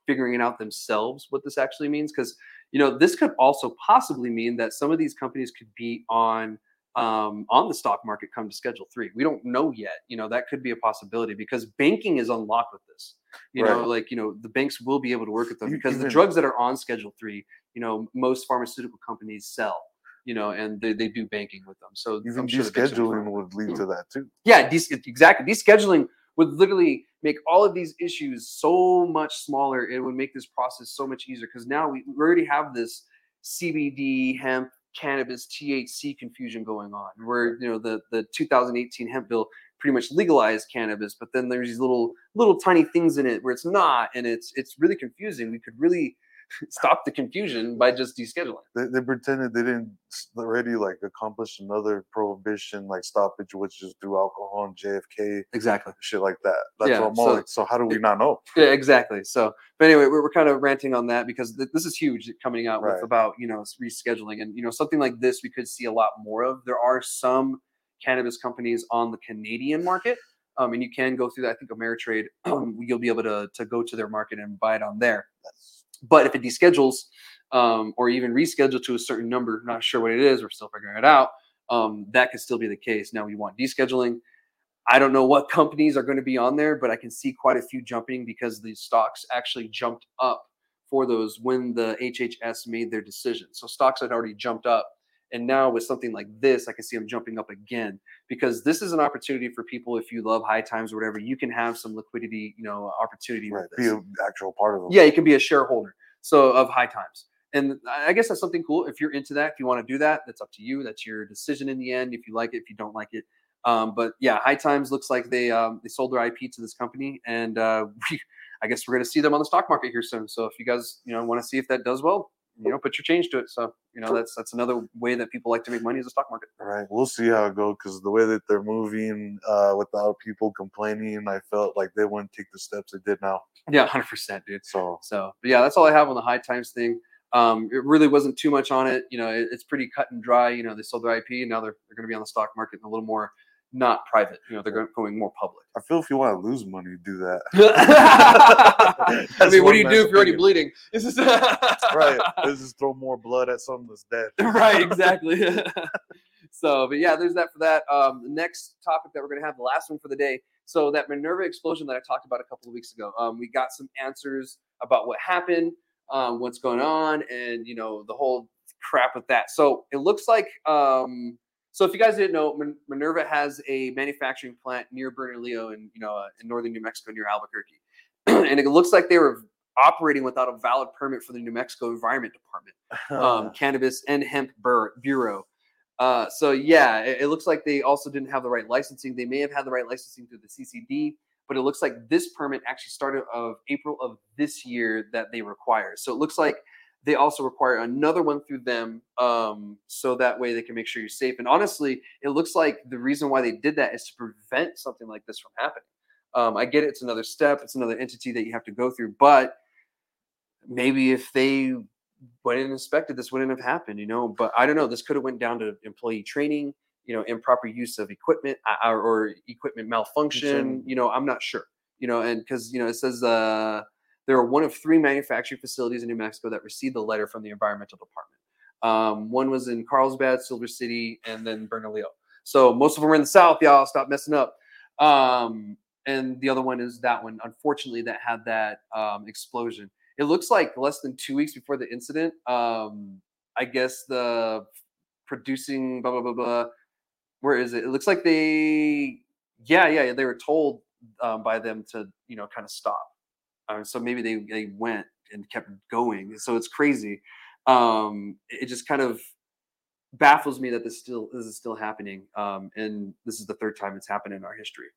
figuring it out themselves what this actually means. Because you know, this could also possibly mean that some of these companies could be on um, on the stock market come to Schedule Three. We don't know yet. You know, that could be a possibility because banking is unlocked with this. You know, like you know, the banks will be able to work with them because the drugs that are on Schedule Three, you know, most pharmaceutical companies sell. You know, and they, they do banking with them. So Even I'm sure the banks are fine. descheduling would lead to that too. Yeah, des- exactly. Descheduling would literally make all of these issues so much smaller. It would make this process so much easier because now we, we already have this CBD, hemp, cannabis, THC confusion going on. Where you know the the 2018 hemp bill pretty much legalized cannabis, but then there's these little little tiny things in it where it's not, and it's it's really confusing. We could really stop the confusion by just descheduling. They, they pretended they didn't already like accomplish another prohibition like stoppage, which is through alcohol and JFK Exactly. shit like that. That's Yeah, what I'm so- like. So how do we not know? Yeah, exactly. So, but anyway, we're, we're kind of ranting on that because th- this is huge coming out Right. with about you know rescheduling and you know something like this we could see a lot more of. There are some cannabis companies on the Canadian market, um, and you can go through that. I think Ameritrade, you'll be able to to go to their market and buy it on there. But if it deschedules um, or even reschedule to a certain number, not sure what it is, we're still figuring it out. Um, that could still be the case. Now we want descheduling. I don't know what companies are going to be on there, but I can see quite a few jumping because the stocks actually jumped up for those when the HHS made their decision. So stocks had already jumped up. And now with something like this, I can see them jumping up again because this is an opportunity for people. If you love high times or whatever, you can have some liquidity, you know, opportunity. Right. Be an actual part of them. Yeah, you can be a shareholder. So of high times. And I guess that's something cool. If you're into that, if you want to do that, that's up to you. That's your decision in the end. If you like it, if you don't like it. Um, but yeah, High Times looks like they um, they sold their IP to this company, and uh, we, I guess we're going to see them on the stock market here soon. So if you guys you know want to see if that does well, you know, put your change to it. So you know that's that's another way that people like to make money is the stock market. Right. We'll see how it goes because the way that they're moving uh, without people complaining, I felt like they wouldn't take the steps they did now. Yeah, hundred percent, dude. So So, but yeah, that's all I have on the High Times thing. Um, it really wasn't too much on it. You know, it, it's pretty cut and dry. You know, they sold their IP, and now they're they're going to be on the stock market and a little more not private. You know, they're go- going more public. I feel if you want to lose money, do that. I mean, what do you do if you're already bleeding? This is right. Let's just throw more blood at something that's dead. right, exactly. so, but yeah, there's that for that. Um, the next topic that we're going to have, the last one for the day. So, that Minerva explosion that I talked about a couple of weeks ago, um, we got some answers about what happened, um, what's going on, and you know the whole crap with that. So, it looks like. Um, so, if you guys didn't know, Min- Minerva has a manufacturing plant near Bernalillo, in you know, uh, in northern New Mexico, near Albuquerque, and it looks like they were operating without a valid permit for the New Mexico Environment Department um, Cannabis and Hemp Bur- Bureau. Uh, so yeah, it, it looks like they also didn't have the right licensing. They may have had the right licensing through the CCD, but it looks like this permit actually started of April of this year that they require. So it looks like they also require another one through them, um, so that way they can make sure you're safe. And honestly, it looks like the reason why they did that is to prevent something like this from happening. Um, I get it; it's another step, it's another entity that you have to go through, but maybe if they went and inspected this wouldn't have happened you know but i don't know this could have went down to employee training you know improper use of equipment uh, or, or equipment malfunction you know i'm not sure you know and because you know it says uh there are one of three manufacturing facilities in new mexico that received the letter from the environmental department. Um, one was in carlsbad silver city and then bernalillo. So most of them are in the south y'all. Stop messing up. Um, and the other one is that one unfortunately that had that um, explosion. It looks like less than two weeks before the incident um i guess the producing blah blah blah blah where is it? It looks like they yeah yeah they were told um, by them to you know kind of stop uh, so maybe they they went and kept going so it's crazy um it just kind of baffles me that this still this is still happening um and this is the third time it's happened in our history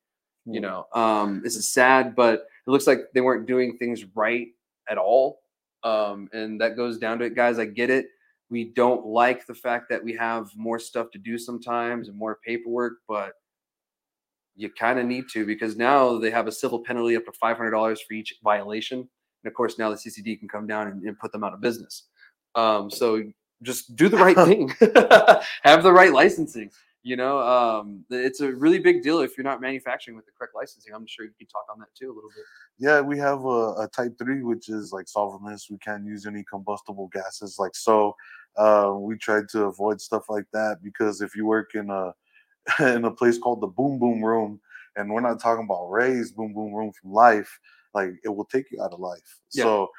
you know um this is sad but it looks like they weren't doing things right at all. Um, and that goes down to it, guys. I get it. We don't like the fact that we have more stuff to do sometimes and more paperwork, but you kind of need to because now they have a civil penalty up to $500 for each violation. And of course, now the CCD can come down and, and put them out of business. Um, so just do the right thing, have the right licensing. You know, um, it's a really big deal if you're not manufacturing with the correct licensing. I'm sure you can talk on that too a little bit. Yeah, we have a, a type three, which is like solventless. We can't use any combustible gases, like so. Uh, we tried to avoid stuff like that because if you work in a in a place called the Boom Boom Room, and we're not talking about Ray's Boom Boom Room from life, like it will take you out of life. Yeah. So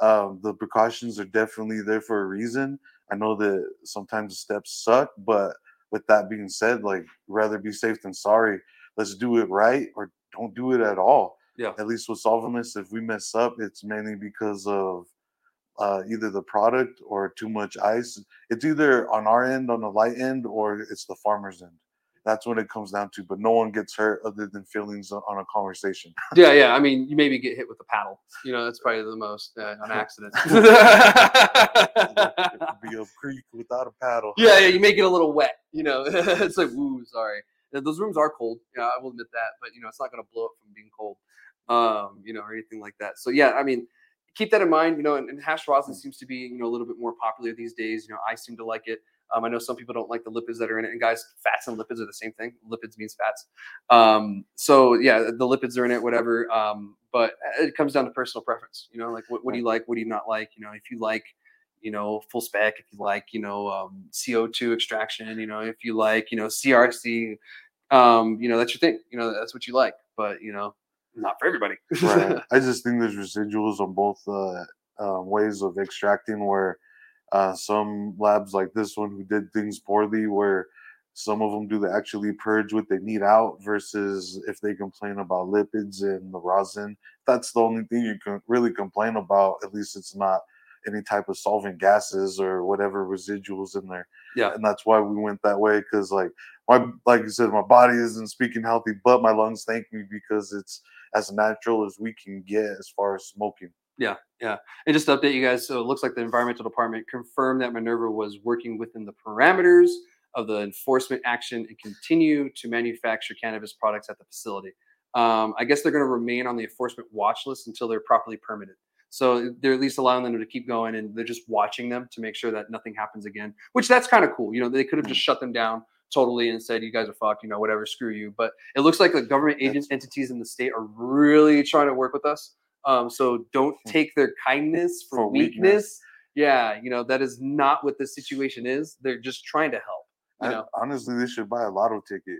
um, the precautions are definitely there for a reason. I know that sometimes the steps suck, but with that being said, like rather be safe than sorry. Let's do it right or don't do it at all. Yeah. At least with solventless, if we mess up, it's mainly because of uh, either the product or too much ice. It's either on our end, on the light end, or it's the farmer's end. That's what it comes down to. But no one gets hurt other than feelings on on a conversation. Yeah, yeah. I mean, you maybe get hit with a paddle. You know, that's probably the most uh, on accident. be a creek without a paddle. yeah, yeah. You may get a little wet. You know, it's like, woo, sorry. Those rooms are cold. Yeah, I will admit that. But you know, it's not going to blow up from being cold. Um, you know, or anything like that. So yeah, I mean, keep that in mind. You know, and, and hash rosin seems to be you know a little bit more popular these days. You know, I seem to like it. Um, I know some people don't like the lipids that are in it, and guys, fats and lipids are the same thing. Lipids means fats. Um, so yeah, the lipids are in it, whatever. Um, but it comes down to personal preference. You know, like what, what do you like? What do you not like? You know, if you like you know, full spec, if you like, you know, um, CO2 extraction, you know, if you like, you know, CRC, um, you know, that's your thing, you know, that's what you like, but, you know, not for everybody. right. I just think there's residuals on both uh, uh, ways of extracting where uh, some labs like this one who did things poorly where some of them do they actually purge what they need out versus if they complain about lipids and the rosin that's the only thing you can really complain about at least it's not any type of solvent gases or whatever residuals in there. Yeah. And that's why we went that way because like my like you said, my body isn't speaking healthy, but my lungs thank me because it's as natural as we can get as far as smoking. Yeah, yeah. And just to update you guys, so it looks like the environmental department confirmed that Minerva was working within the parameters of the enforcement action and continue to manufacture cannabis products at the facility. Um, I guess they're going to remain on the enforcement watch list until they're properly permitted. So they're at least allowing them to keep going and they're just watching them to make sure that nothing happens again, which that's kind of cool. You know, they could have just shut them down totally and said, you guys are fucked, you know, whatever, screw you. But it looks like the government agents, entities in the state are really trying to work with us. Um, so don't hmm. take their kindness for, for weakness. weakness. Yeah, you know, that is not what the situation is. They're just trying to help. You know? honestly, they should buy a lotto ticket.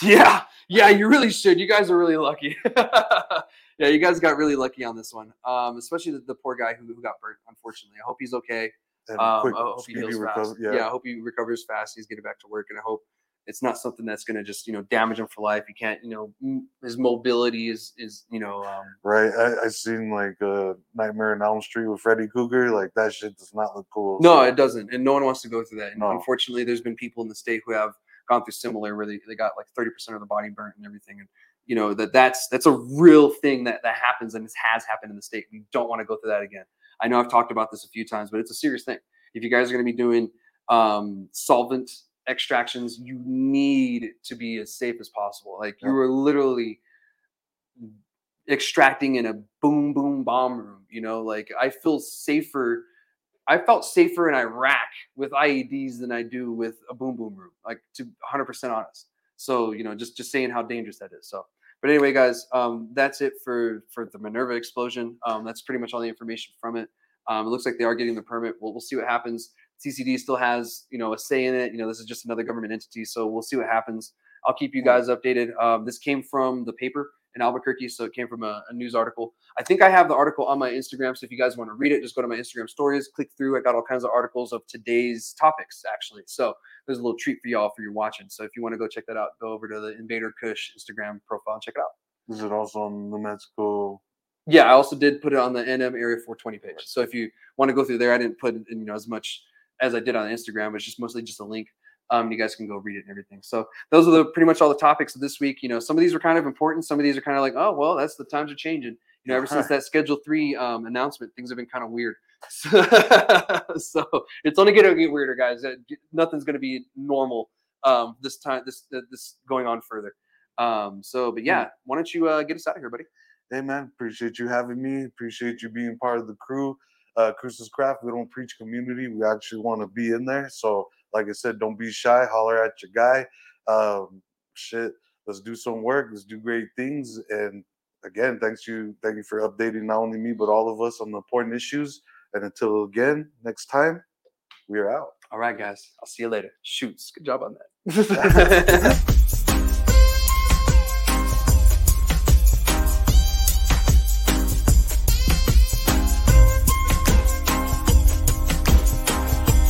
Yeah, yeah, you really should. You guys are really lucky. yeah, you guys got really lucky on this one. Um, especially the, the poor guy who, who got burnt. Unfortunately, I hope he's okay. Um, I hope he heals fast. yeah. yeah, I hope he recovers fast. He's getting back to work, and I hope it's not something that's going to just you know damage him for life. He can't, you know, his mobility is is you know. Um, right, I, I seen like uh, Nightmare on Elm Street with Freddy Krueger. Like that shit does not look cool. No, so. it doesn't, and no one wants to go through that. And no. unfortunately, there's been people in the state who have gone through similar where they, they got like 30% of the body burnt and everything. And you know that that's that's a real thing that that happens and this has happened in the state. We don't want to go through that again. I know I've talked about this a few times, but it's a serious thing. If you guys are going to be doing um, solvent extractions, you need to be as safe as possible. Like you are literally extracting in a boom boom bomb room. You know, like I feel safer I felt safer in Iraq with IEDs than I do with a boom boom room. Like to 100% honest. So you know, just just saying how dangerous that is. So, but anyway, guys, um, that's it for for the Minerva explosion. Um, that's pretty much all the information from it. Um, it looks like they are getting the permit. We'll we'll see what happens. CCD still has you know a say in it. You know, this is just another government entity, so we'll see what happens. I'll keep you guys updated. Um, this came from the paper in Albuquerque. So it came from a, a, news article. I think I have the article on my Instagram. So if you guys want to read it, just go to my Instagram stories, click through. I got all kinds of articles of today's topics, actually. So there's a little treat for y'all for your watching. So if you want to go check that out, go over to the Invader Kush Instagram profile and check it out. Is it also on the Mexico? Yeah, I also did put it on the NM Area 420 page. So if you want to go through there, I didn't put you know as much as I did on Instagram. It's just mostly just a link. Um, you guys can go read it and everything. So those are the pretty much all the topics of this week. You know, some of these are kind of important. Some of these are kind of like, oh well, that's the times are changing. You know, ever since that Schedule Three um, announcement, things have been kind of weird. so it's only going to get weirder, guys. Nothing's going to be normal um, this time. This this going on further. Um, so, but yeah, why don't you uh, get us out of here, buddy? Hey man, appreciate you having me. Appreciate you being part of the crew. Uh, Cruces Craft. We don't preach community. We actually want to be in there. So like I said, don't be shy. Holler at your guy. Um, shit, let's do some work. Let's do great things. And again, thanks you, thank you for updating not only me but all of us on the important issues. And until again, next time, we are out. All right, guys. I'll see you later. Shoots. Good job on that.